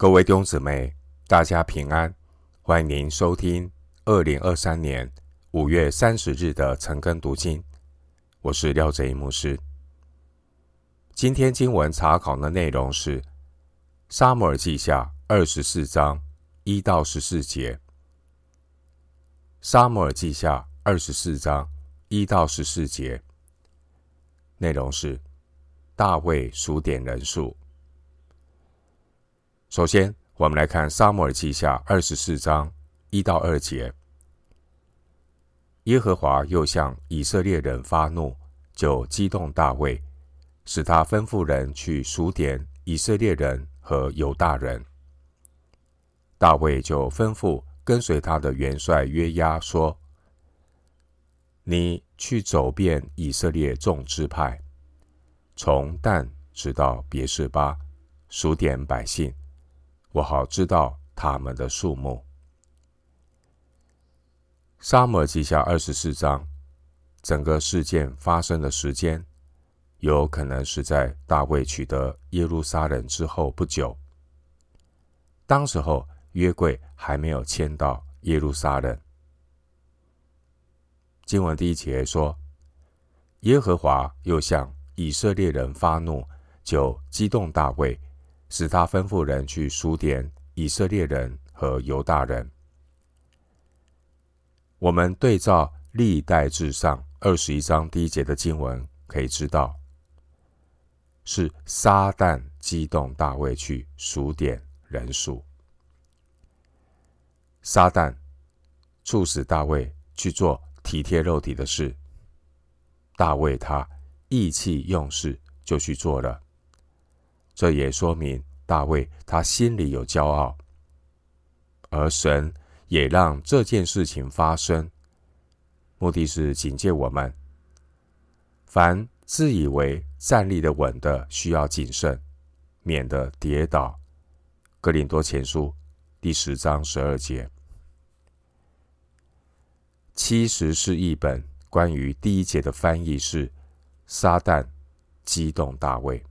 各位弟兄姊妹，大家平安！欢迎您收听二零二三年五月三十日的晨更读经。我是廖哲一牧师。今天经文查考的内容是《撒母耳记下》二十四章一到十四节，《撒母耳记下》二十四章一到十四节内容是大卫数点人数。首先，我们来看《撒母耳记下》二十四章一到二节。耶和华又向以色列人发怒，就激动大卫，使他吩咐人去数点以色列人和犹大人。大卫就吩咐跟随他的元帅约押说：“你去走遍以色列众支派，从但直到别是巴，数点百姓。”我好知道他们的数目。撒母耳记下二十四章，整个事件发生的时间，有可能是在大卫取得耶路撒冷之后不久。当时候约柜还没有迁到耶路撒冷。经文第一节说：“耶和华又向以色列人发怒，就激动大卫。”使他吩咐人去数点以色列人和犹大人。我们对照历代志上二十一章第一节的经文，可以知道是撒旦激动大卫去数点人数。撒旦促使大卫去做体贴肉体的事，大卫他意气用事就去做了。这也说明大卫他心里有骄傲，而神也让这件事情发生，目的是警戒我们：凡自以为站立的稳的，需要谨慎，免得跌倒。哥林多前书第十章十二节。七十是译本关于第一节的翻译是：撒旦激动大卫。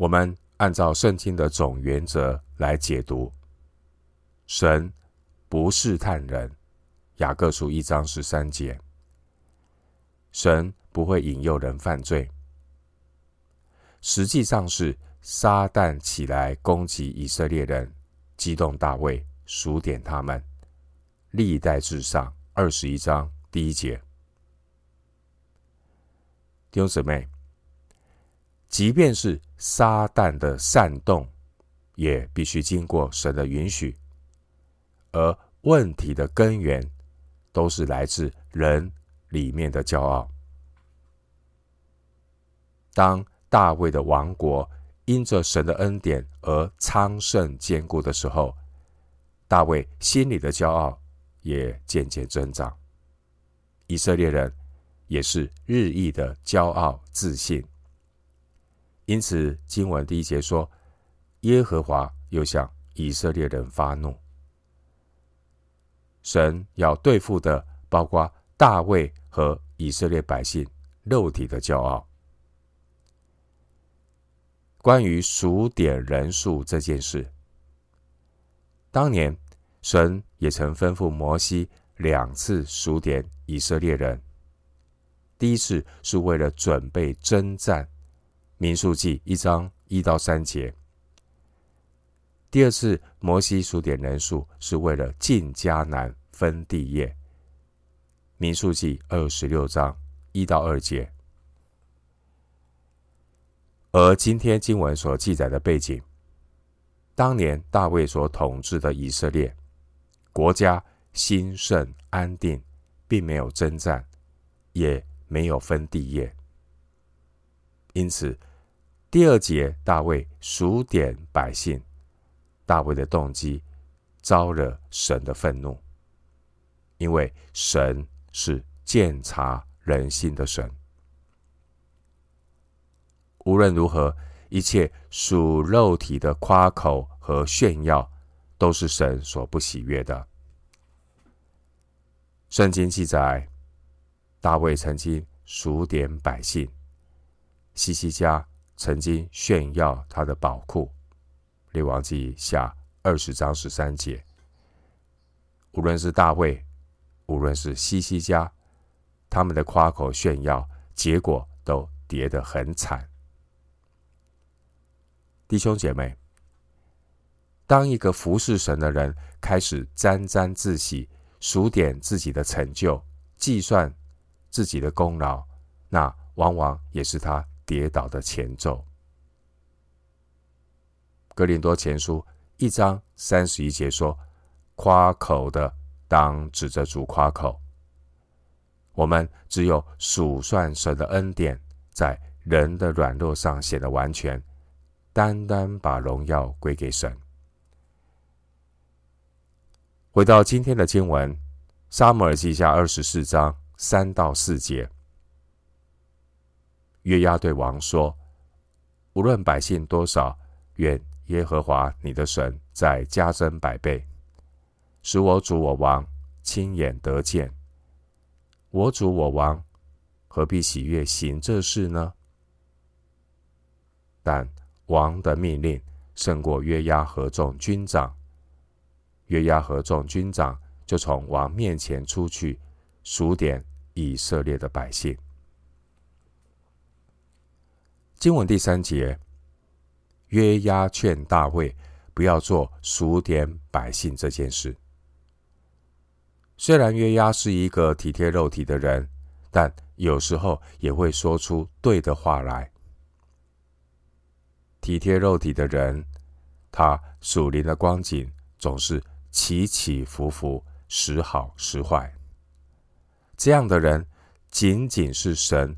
我们按照圣经的总原则来解读，神不试探人，雅各书一章十三节，神不会引诱人犯罪。实际上是撒旦起来攻击以色列人，激动大卫数点他们。历代志上二十一章第一节，弟兄姊妹。即便是撒旦的煽动，也必须经过神的允许。而问题的根源，都是来自人里面的骄傲。当大卫的王国因着神的恩典而昌盛坚固的时候，大卫心里的骄傲也渐渐增长。以色列人也是日益的骄傲自信。因此，经文第一节说：“耶和华又向以色列人发怒。”神要对付的，包括大卫和以色列百姓肉体的骄傲。关于数点人数这件事，当年神也曾吩咐摩西两次数点以色列人。第一次是为了准备征战。民数记一章一到三节。第二次摩西数点人数是为了进迦南分地业。民数记二十六章一到二节。而今天经文所记载的背景，当年大卫所统治的以色列国家兴盛安定，并没有征战，也没有分地业，因此。第二节，大卫数点百姓，大卫的动机招惹神的愤怒，因为神是鉴察人心的神。无论如何，一切属肉体的夸口和炫耀，都是神所不喜悦的。圣经记载，大卫曾经数点百姓，西西家。曾经炫耀他的宝库，列王记下二十章十三节。无论是大卫，无论是西西家，他们的夸口炫耀，结果都跌得很惨。弟兄姐妹，当一个服侍神的人开始沾沾自喜，数点自己的成就，计算自己的功劳，那往往也是他跌倒的前奏。格林多前书一章三十一节说。夸口的当指着主夸口。我们只有数算神的恩典，在人的软弱上显得完全，单单把荣耀归给神。回到今天的经文，《撒母耳记下》二十四章三到四节，约押对王说：“无论百姓多少，愿耶和华你的神再加增百倍。”使我主我王亲眼得见，我主我王何必喜悦行这事呢？但王的命令胜过约押和众军长，约押和众军长就从王面前出去数点以色列的百姓。经文第三节，约押劝大卫不要做数点百姓这件事。虽然约押是一个体贴肉体的人，但有时候也会说出对的话来。体贴肉体的人，他属灵的光景总是起起伏伏，时好时坏。这样的人仅仅是神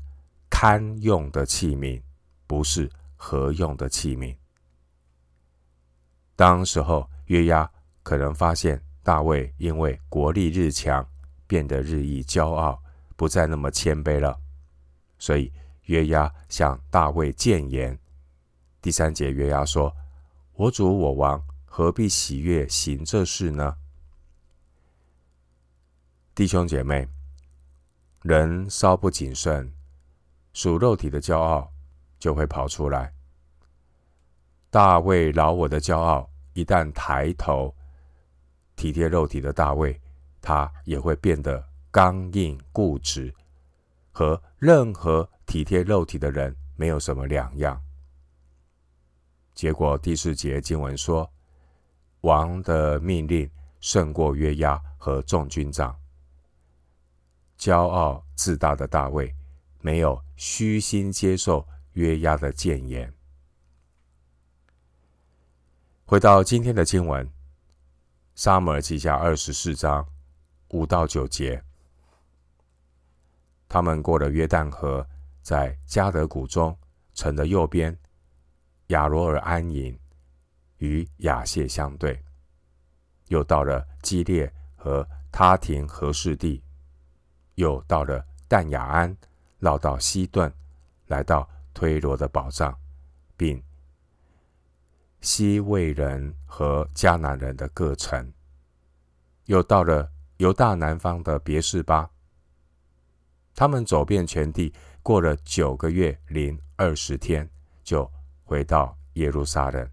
堪用的器皿，不是合用的器皿。当时候，约押可能发现。大卫因为国力日强，变得日益骄傲，不再那么谦卑了。所以约押向大卫谏言。第三节，约押说：“我主我王何必喜悦行这事呢？”弟兄姐妹，人稍不谨慎，属肉体的骄傲就会跑出来。大卫老我的骄傲一旦抬头。体贴肉体的大卫，他也会变得刚硬固执，和任何体贴肉体的人没有什么两样。结果第四节经文说，王的命令胜过约押和众军长。骄傲自大的大卫没有虚心接受约押的谏言。回到今天的经文。撒母耳记下二十四章五到九节，他们过了约旦河，在加得谷中城的右边，亚罗尔安营，与亚谢相对。又到了基列和他廷和示地，又到了但雅安，绕到西顿，来到推罗的保障，并。西魏人和迦南人的各城，又到了犹大南方的别是巴。他们走遍全地，过了九个月零二十天，就回到耶路撒冷。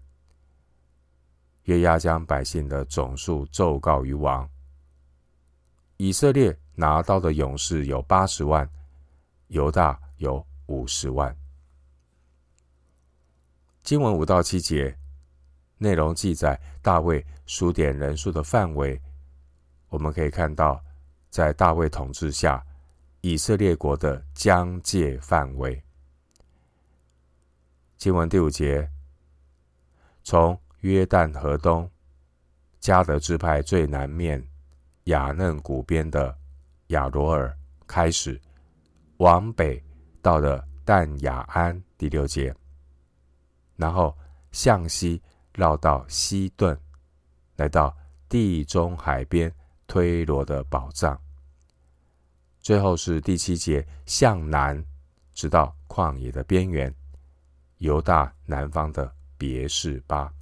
约押将百姓的总数奏告于王。以色列拿到的勇士有八十万，犹大有五十万。经文五到七节。内容记载大卫数点人数的范围，我们可以看到，在大卫统治下，以色列国的疆界范围。经文第五节，从约旦河东加德支派最南面雅嫩谷边的亚罗尔开始，往北到了但雅安，第六节，然后向西。绕到西顿，来到地中海边推罗的宝藏。最后是第七节，向南，直到旷野的边缘，犹大南方的别是巴。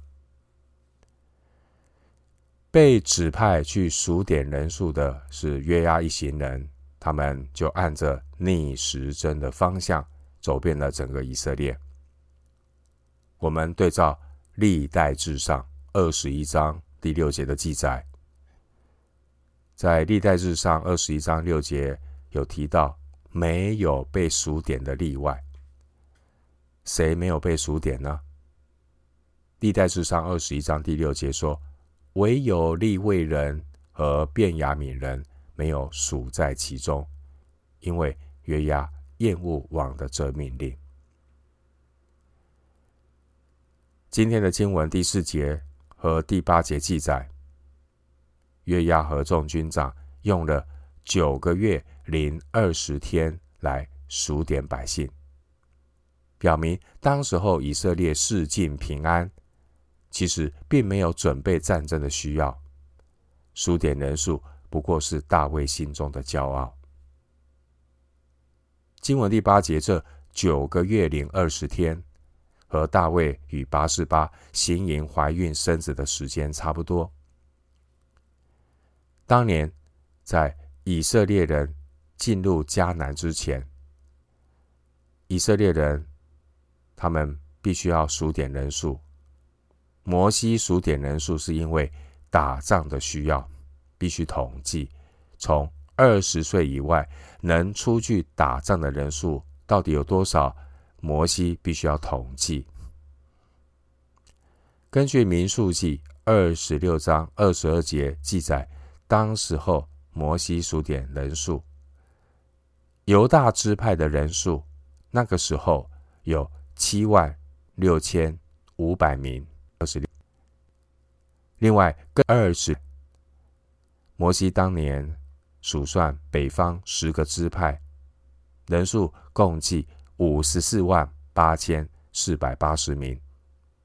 被指派去数点人数的是约押一行人，他们就按着逆时针的方向走遍了整个以色列。我们对照。历代志上二十一章第六节的记载。在历代志上二十一章六节有提到，没有被数点的例外。谁没有被数点呢？历代志上二十一章第六节说，唯有利未人和便雅悯人没有数在其中，因为约押厌恶王的这命令。今天的经文第四节和第八节记载。约押和众军长用了九个月零二十天来数点百姓，表明当时候以色列四境平安，其实并没有准备战争的需要。数点人数不过是大卫心中的骄傲。经文第八节，这九个月零二十天，和大卫与拔示巴行营怀孕生子的时间差不多。当年，在以色列人进入迦南之前，以色列人他们必须要数点人数。摩西数点人数是因为打仗的需要，必须统计从二十岁以外能出去打仗的人数到底有多少，摩西必须要统计。根据民数记二十六章二十二节记载。当时候，摩西数点人数，犹大支派的人数，那个时候有七万六千五百名。二十六。另外，二十，摩西当年数算北方十个支派，人数共计五十四万八千四百八十名。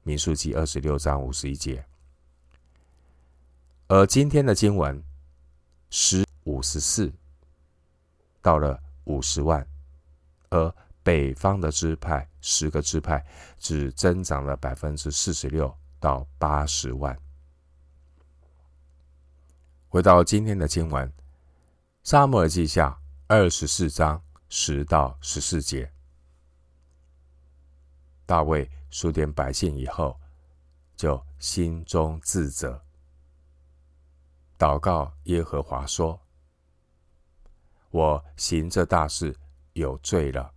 民数记二十六章五十一节。而今天的经文。十五十四到了五十万，而北方的支派十个支派只增长了百分之四十六到八十万。回到今天的经文，《撒母耳记下》二十四章十到十四节，大卫数点百姓以后，就心中自责。祷告耶和华说：“我行这大事有罪了。